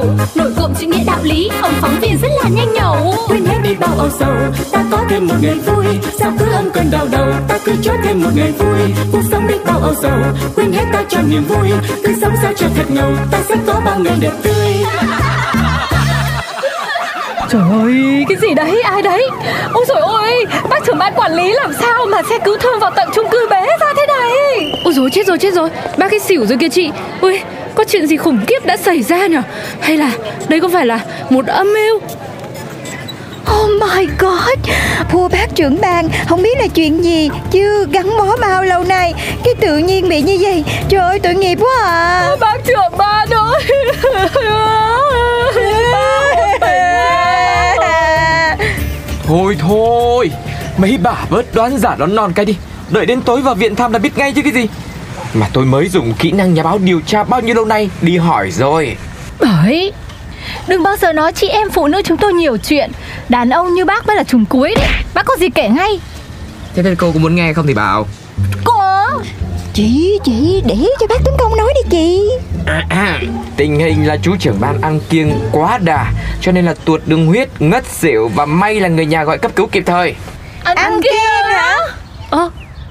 phẩu Nổi cộm chữ nghĩa đạo lý, ông phóng viên rất là nhanh nhẩu. Quên hết đi bao âu sầu ta có thêm một ngày vui. Sao cứ âm cơn đau đầu ta cứ cho thêm một ngày vui. Cuộc sống đi bao âu sầu quên hết ta cho niềm vui. Cứ sống sao cho thật ngầu ta sẽ có bao ngày đẹp tươi. Trời ơi, cái gì đấy, ai đấy? Ôi trời ơi, bác trưởng ban quản lý làm sao mà xe cứu thương vào tận chung cư bé ra thế này? Ôi rồi chết rồi, chết rồi. Bác ấy xỉu rồi kìa chị. Ui, có chuyện gì khủng khiếp đã xảy ra nhỉ Hay là đây có phải là một âm mưu? Oh my god! Thua bác trưởng ban Không biết là chuyện gì Chứ gắn bó bao lâu nay. Cái tự nhiên bị như vậy Trời ơi tội nghiệp quá à. Bác trưởng ban ơi. Thôi thôi. Mấy bà bớt đoán giả đoán non cái đi. Đợi đến tối vào viện thăm là biết ngay chứ cái gì Mà tôi mới dùng kỹ năng nhà báo điều tra bao nhiêu lâu nay Đi hỏi rồi. Đấy Đừng bao giờ nói chị em phụ nữ chúng tôi nhiều chuyện. Đàn ông như bác mới là trùng cuối đấy. Bác có gì kể ngay? Thế nên cô có muốn nghe không thì bảo. Cô? Chị, chị để cho bác Tuấn Công nói đi chị. À, à, Tình hình là chú trưởng ban ăn kiêng quá đà Cho nên là tuột đường huyết, ngất xỉu Và may là người nhà gọi cấp cứu kịp thời. Ăn, Ăn kiêng hả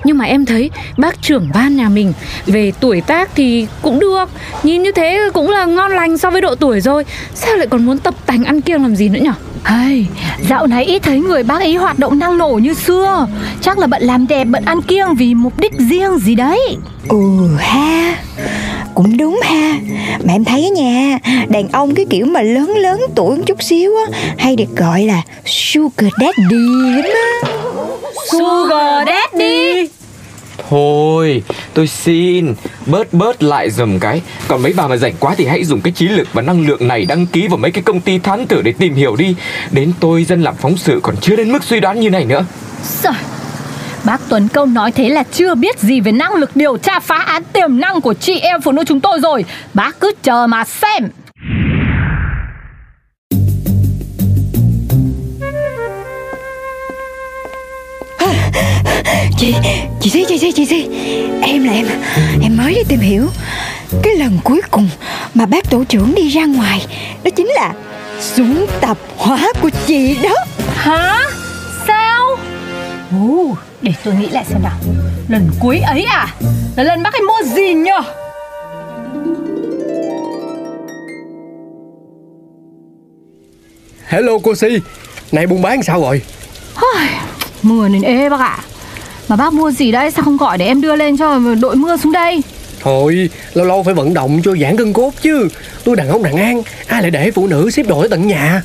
nhưng mà em thấy bác trưởng ban nhà mình Về tuổi tác thì cũng được. Nhìn như thế cũng là ngon lành so với độ tuổi rồi. Sao lại còn muốn tập tành ăn kiêng làm gì nữa nhở? Hay, dạo này ít thấy người bác ấy hoạt động năng nổ như xưa. Chắc là bận làm đẹp, bận ăn kiêng vì mục đích riêng gì đấy. Ừ ha Cũng đúng ha. Mà em thấy nha Đàn ông cái kiểu mà lớn lớn tuổi một chút xíu á Hay được gọi là Sugar Daddy lắm á Sugar Daddy. Thôi, tôi xin Bớt bớt lại dùm cái. Còn mấy bà mà rảnh quá thì hãy dùng cái trí lực và năng lượng này Đăng ký vào mấy cái công ty thám tử để tìm hiểu đi. Đến tôi dân làm phóng sự còn chưa đến mức suy đoán như này nữa. Trời, Bác Tuấn Câu nói thế là chưa biết gì về năng lực điều tra phá án tiềm năng của chị em phụ nữ chúng tôi rồi. Bác cứ chờ mà xem Chị, chị Si, chị Si, chị Si Em là em, em mới đi tìm hiểu Cái lần cuối cùng mà bác tổ trưởng đi ra ngoài Đó chính là xuống tập hóa của chị đó Hả? Sao? Ồ, để tôi nghĩ lại xem nào Lần cuối ấy à? Là lần bác ấy mua gì nhở? Hello cô Si Này buôn bán sao rồi Mưa nên ê bác ạ Mà bác mua gì đấy sao không gọi để em đưa lên cho đội mưa xuống đây? Thôi lâu lâu phải vận động cho giãn gân cốt chứ. Tôi đàn ông đàn an Ai lại để phụ nữ xếp tới tận nhà?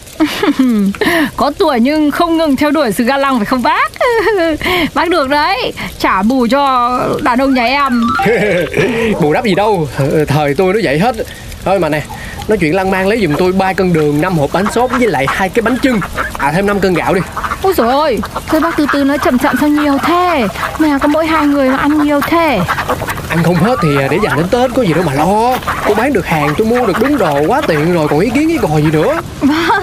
Có tuổi nhưng không ngừng theo đuổi sự ga lăng phải không bác? Bác được đấy Trả bù cho đàn ông nhà em. Bù đắp gì đâu Thời tôi nó vậy hết. Thôi mà nè Nói chuyện lăng mang lấy giùm tôi ba cân đường năm hộp bánh xốp với lại hai cái bánh chưng. À thêm 5 cân gạo đi Ôi dồi ôi Thôi bác từ từ nói chậm chậm sao nhiều thế? Nhà có mỗi hai người mà ăn nhiều thế. Ăn không hết thì để dành đến Tết có gì đâu mà lo. Tôi bán được hàng tôi mua được đúng đồ quá tiện rồi Còn ý kiến ý cò gì nữa? Vâng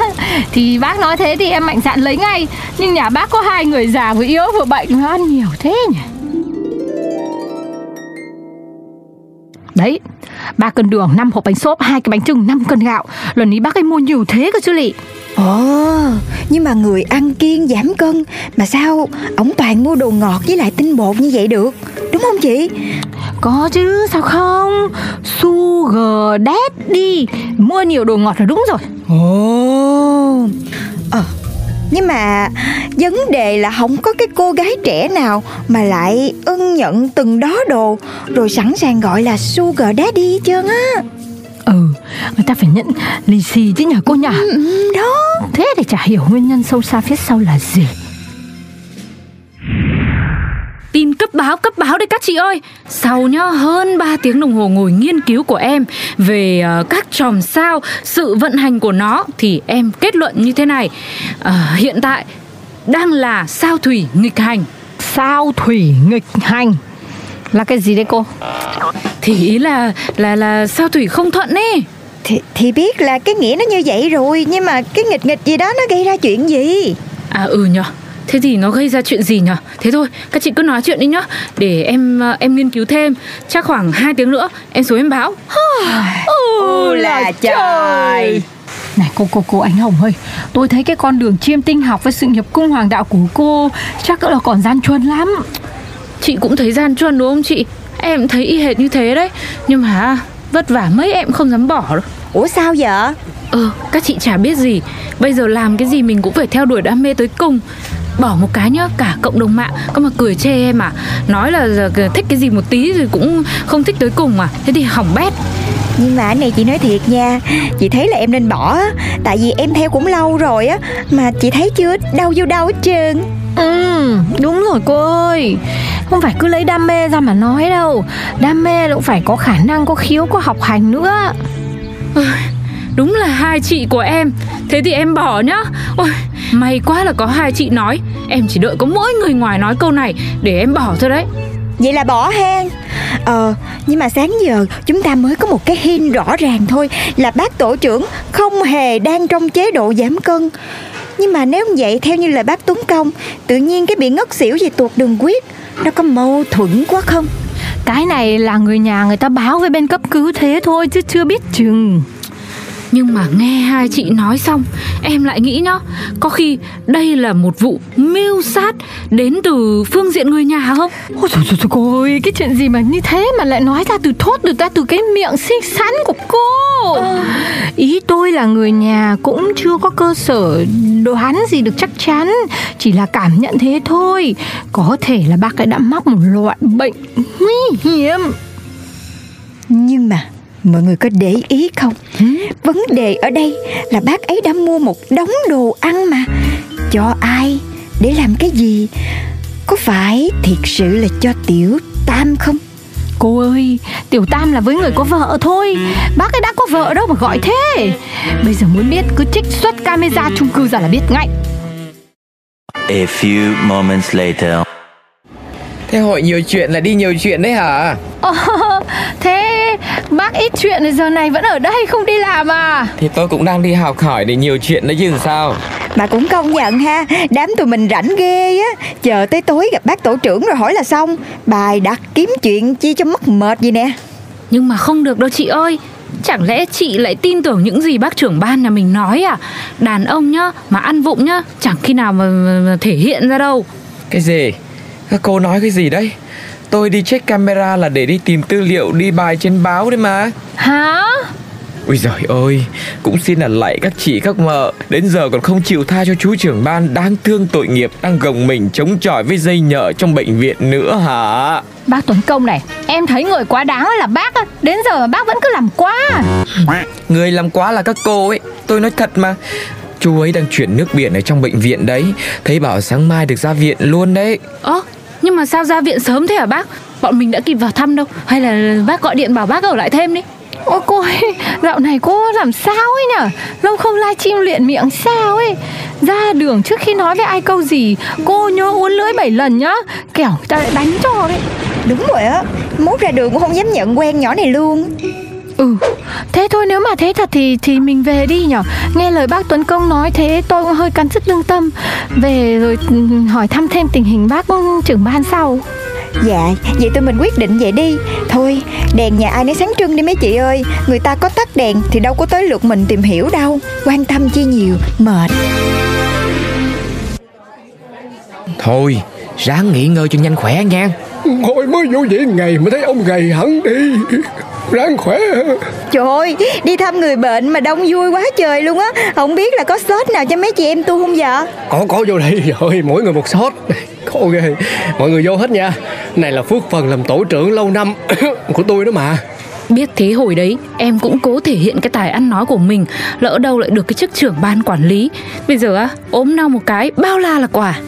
Thì bác nói thế thì em mạnh dạn lấy ngay. Nhưng nhà bác có hai người già vừa yếu vừa bệnh mà ăn nhiều thế nhỉ? Đấy ba cân đường, 5 hộp bánh xốp, hai cái bánh trưng, 5 cân gạo. Lần นี้ bác ấy mua nhiều thế cơ chứ lị Ồ, nhưng mà người ăn kiêng giảm cân Mà sao ổng toàn mua đồ ngọt với lại tinh bột như vậy được? Đúng không chị? Có chứ, sao không? Sugar Daddy. Mua nhiều đồ ngọt là đúng rồi. Ồ. Ờ Nhưng mà vấn đề là không có cái cô gái trẻ nào Mà lại ưng nhận từng đó đồ Rồi sẵn sàng gọi là sugar daddy hết trơn á Ừ, người ta phải nhận lì xì chứ nhờ cô nhỉ ừ, Đó. Thế thì chả hiểu nguyên nhân sâu xa phía sau là gì. Tin cấp báo cấp báo đấy các chị ơi. Sau nhá hơn 3 tiếng đồng hồ ngồi nghiên cứu của em Về uh, các chòm sao Sự vận hành của nó Thì em kết luận như thế này. Uh, Hiện tại đang là sao thủy nghịch hành. Sao thủy nghịch hành? Là cái gì đấy cô Thì ý là là là sao thủy không thuận ấy thì, thì biết là cái nghĩa nó như vậy rồi Nhưng mà cái nghịch nghịch gì đó nó gây ra chuyện gì? À ừ nhở Thế thì nó gây ra chuyện gì nhở Thế thôi các chị cứ nói chuyện đi nhá. Để em ờ, em nghiên cứu thêm. Chắc khoảng 2 tiếng nữa em xuống em báo. Ô là trời. Này cô cô cô Ánh Hồng ơi. Tôi thấy cái con đường chiêm tinh học với sự nghiệp cung hoàng đạo của cô Chắc là còn gian truân lắm. Chị cũng thấy gian truân đúng không chị Em thấy y hệt như thế đấy. Nhưng mà vất vả mấy em không dám bỏ đâu. Ủa sao vậy? Ờ các chị chả biết gì. Bây giờ làm cái gì mình cũng phải theo đuổi đam mê tới cùng. Bỏ một cái nhá Cả cộng đồng mạng Có mà cười chê em à. Nói là giờ thích cái gì một tí rồi cũng không thích tới cùng à. Thế thì hỏng bét. Nhưng mà cái này chị nói thiệt nha Chị thấy là em nên bỏ á. Tại vì em theo cũng lâu rồi á Mà chị thấy chưa đâu vô đâu hết trơn. Ừ đúng rồi cô ơi Không phải cứ lấy đam mê ra mà nói đâu. Đam mê cũng phải có khả năng Có khiếu có học hành nữa. Đúng là hai chị của em. Thế thì em bỏ nhá. Ôi, May quá là có hai chị nói. Em chỉ đợi có mỗi người ngoài nói câu này Để em bỏ thôi đấy. Vậy là bỏ hang Ờ nhưng mà sáng giờ chúng ta mới có một cái hint rõ ràng thôi Là bác tổ trưởng không hề đang trong chế độ giảm cân Nhưng mà nếu vậy theo như lời bác Tuấn Công Tự nhiên cái bị ngất xỉu vì tuột đường huyết Nó có mâu thuẫn quá không? Cái này là người nhà người ta báo với bên cấp cứu thế thôi Chứ chưa biết chừng. Nhưng mà nghe hai chị nói xong Em lại nghĩ nhá Có khi đây là một vụ mưu sát Đến từ phương diện người nhà không? Ôi trời trời ơi Cái chuyện gì mà như thế mà lại nói ra từ thốt được ra từ cái miệng xinh xắn của cô Ý tôi là người nhà cũng chưa có cơ sở đoán gì được chắc chắn Chỉ là cảm nhận thế thôi. Có thể là bác ấy đã mắc một loại bệnh nguy hiểm. Nhưng mà mọi người có để ý không? Vấn đề ở đây là bác ấy đã mua một đống đồ ăn mà. Cho ai? Để làm cái gì? Có phải thiệt sự là cho tiểu tam không Cô ơi, Tiểu Tam là với người có vợ thôi. Bác ấy đã có vợ đâu mà gọi thế. Bây giờ muốn biết cứ trích xuất camera chung cư ra là biết ngay. A few moments later. Thế hội nhiều chuyện là đi nhiều chuyện đấy hả? Ờ, Thế bác ít chuyện thì giờ này vẫn ở đây không đi làm à? Thì tôi cũng đang đi học hỏi để nhiều chuyện đấy chứ làm sao? Mà cũng công nhận ha Đám tụi mình rảnh ghê á. Chờ tới tối gặp bác tổ trưởng rồi hỏi là xong. Bài đặt kiếm chuyện chi cho mất mệt gì nè. Nhưng mà không được đâu chị ơi. Chẳng lẽ chị lại tin tưởng những gì bác trưởng ban nhà mình nói à? Đàn ông nhá Mà ăn vụng nhá Chẳng khi nào mà, mà, mà thể hiện ra đâu. Cái gì Các cô nói cái gì đấy? Tôi đi check camera là để đi tìm tư liệu đi bài trên báo đấy mà. Hả? Ui giời ơi Cũng xin là lạy các chị các mợ. Đến giờ còn không chịu tha cho chú trưởng ban Đáng thương tội nghiệp Đang gồng mình chống chọi với dây nhợ trong bệnh viện nữa hả? Bác Tuấn Công này Em thấy người quá đáng là bác á. Đến giờ mà bác vẫn cứ làm quá. Người làm quá là các cô ấy. Tôi nói thật mà. Chú ấy đang chuyển nước biển ở trong bệnh viện đấy. Thấy bảo sáng mai được ra viện luôn đấy. Ơ nhưng mà sao ra viện sớm thế hả bác? Bọn mình đã kịp vào thăm đâu. Hay là bác gọi điện bảo bác ở lại thêm đi. Ôi cô ơi Dạo này cô làm sao ấy nhở? Lâu không livestream luyện miệng sao ấy. Ra đường trước khi nói với ai câu gì Cô nhớ uốn lưỡi 7 lần nhá. Kẻo người ta lại đánh cho đấy. Đúng rồi á Mốt ra đường cũng không dám nhận quen nhỏ này luôn Ừ. Thế thôi nếu mà thế thật thì thì mình về đi nhở Nghe lời bác Tuấn Công nói thế tôi cũng hơi cắn sức lương tâm. Về rồi ừ, hỏi thăm thêm tình hình bác trưởng ban sau. Dạ Vậy tụi mình quyết định vậy đi. Thôi đèn nhà ai nấy sáng trưng đi mấy chị ơi. Người ta có tắt đèn Thì đâu có tới lượt mình tìm hiểu đâu. Quan tâm chi nhiều Mệt. Thôi ráng nghỉ ngơi cho nhanh khỏe nha. Hồi mới vô viện ngày mà thấy ông gầy hẳn đi. Ráng khỏe. Trời ơi Đi thăm người bệnh mà đông vui quá trời luôn á. Không biết là có sốt nào cho mấy chị em tu không vậy Có có vô đây. Rồi Mỗi người một sót Khổ ghê. Mọi người vô hết nha. Này là phước phần làm tổ trưởng lâu năm Của tôi đó mà. Biết thế hồi đấy em cũng cố thể hiện cái tài ăn nói của mình Lỡ đâu lại được cái chức trưởng ban quản lý. Bây giờ á ốm đau một cái bao la là quả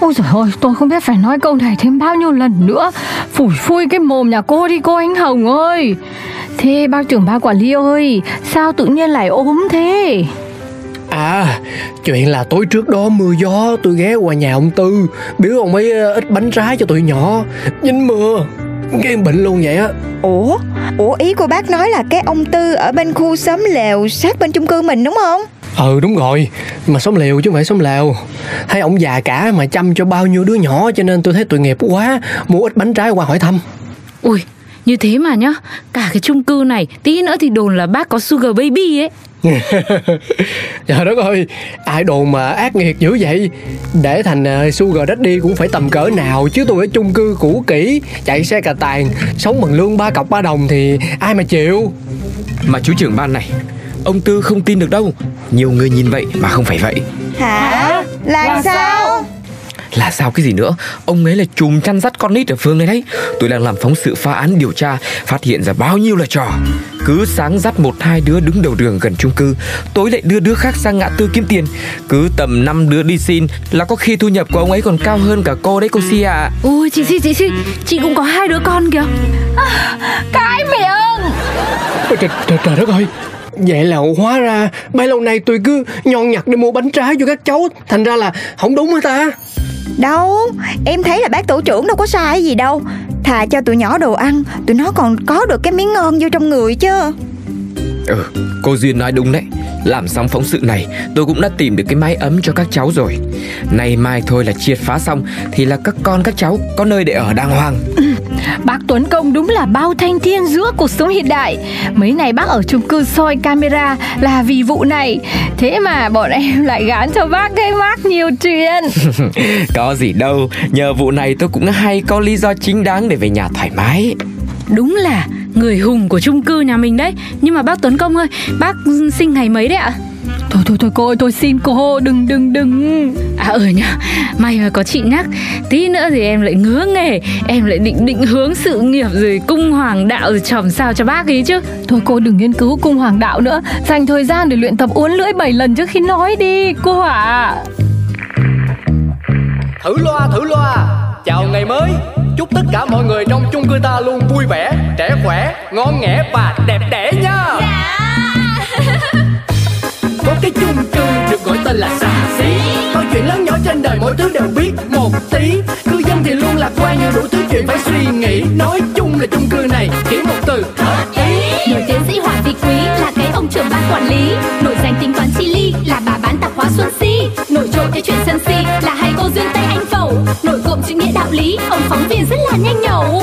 Ôi trời ơi, tôi không biết phải nói câu này thêm bao nhiêu lần nữa. Phủi phui cái mồm nhà cô đi cô anh Hồng ơi. Thế bác trưởng ba quản lý ơi Sao tự nhiên lại ốm thế? À, chuyện là tối trước đó mưa gió tôi ghé qua nhà ông Tư Biếu ông ấy ờ, ít bánh trái cho tụi nhỏ. Nhìn mưa. Cái bệnh luôn vậy á. Ủa? Ủa ý cô bác nói là cái ông Tư Ở bên khu xóm lều sát bên chung cư mình đúng không? Ừ đúng rồi. Mà sống lều chứ không phải sống lều Thấy ông già cả mà chăm cho bao nhiêu đứa nhỏ Cho nên tôi thấy tội nghiệp quá. Mua ít bánh trái qua hỏi thăm. Ui như thế mà nhá. Cả cái chung cư này Tí nữa thì đồn là bác có sugar baby ấy Trời đất ơi Ai đồn mà ác nghiệt dữ vậy? Để thành uh, sugar daddy cũng phải tầm cỡ nào Chứ tôi ở chung cư cũ kỹ Chạy xe cà tàn Sống bằng lương ba cọc ba đồng thì ai mà chịu? Mà chú trưởng ban này Ông Tư không tin được đâu. Nhiều người nhìn vậy mà không phải vậy. Hả? Là, là sao là sao cái gì nữa? Ông ấy là chùm chăn dắt con nít ở phương này đấy. Tôi đang làm phóng sự phá án điều tra Phát hiện ra bao nhiêu là trò. Cứ sáng dắt một hai đứa đứng đầu đường gần chung cư Tối lại đưa đứa khác sang ngã tư kiếm tiền. Cứ tầm năm đứa đi xin Là có khi thu nhập của ông ấy còn cao hơn cả cô đấy cô Si à Ui chị Si chị Si Chị cũng có hai đứa con kìa. À, Cái miệng! Trời, trời, trời đất ơi. Vậy là hóa ra Bấy lâu nay tôi cứ nhon nhặt đi mua bánh trái cho các cháu. Thành ra là không đúng hả ta Đâu? Em thấy là bác tổ trưởng đâu có sai gì đâu. Thà cho tụi nhỏ đồ ăn Tụi nó còn có được cái miếng ngon vô trong người chứ. Ừ cô Duyên nói đúng đấy. Làm xong phóng sự này Tôi cũng đã tìm được cái mái ấm cho các cháu rồi. Nay mai thôi là triệt phá xong Thì là các con các cháu có nơi để ở đàng hoàng Bác Tuấn Công đúng là bao thanh thiên giữa cuộc sống hiện đại. Mấy này bác ở chung cư soi camera là vì vụ này. Thế mà bọn em lại gán cho bác gây mát nhiều chuyện. Có gì đâu Nhờ vụ này tôi cũng hay có lý do chính đáng để về nhà thoải mái. Đúng là người hùng của chung cư nhà mình đấy. Nhưng mà bác Tuấn Công ơi Bác sinh ngày mấy đấy ạ Thôi thôi thôi cô ơi tôi xin cô đừng đừng đừng. À ừ nhá May mà có chị nhắc. Tí nữa thì em lại ngứa nghề. Em lại định định hướng sự nghiệp rồi cung hoàng đạo rồi chồng sao cho bác ấy chứ. Thôi cô đừng nghiên cứu cung hoàng đạo nữa. Dành thời gian để luyện tập uốn lưỡi 7 lần trước khi nói đi cô hả Thử loa thử loa. Chào ngày mới. Chúc tất cả mọi người trong chung cư ta luôn vui vẻ Trẻ khỏe, ngon nghẻ và đẹp đẽ nha. Dạ Có cái chung cư được gọi tên là xà xí. Mọi chuyện lớn nhỏ trên đời mỗi thứ đều biết một tí. Cư dân thì luôn lạc quan nhiều đủ thứ chuyện phải suy nghĩ. Nói chung là chung cư này chỉ một từ. Hợp ý. Nổi tiến sĩ Hoàng Thị Quý là cái ông trưởng ban quản lý. Nổi danh tính toán chi ly là bà bán tạp hóa Xuân Si. Nổi trội cái chuyện sân si là hai cô duyên Tây Anh Phẩu. Nổi cộm chữ nghĩa đạo lý, ông phóng viên rất là nhanh nhẩu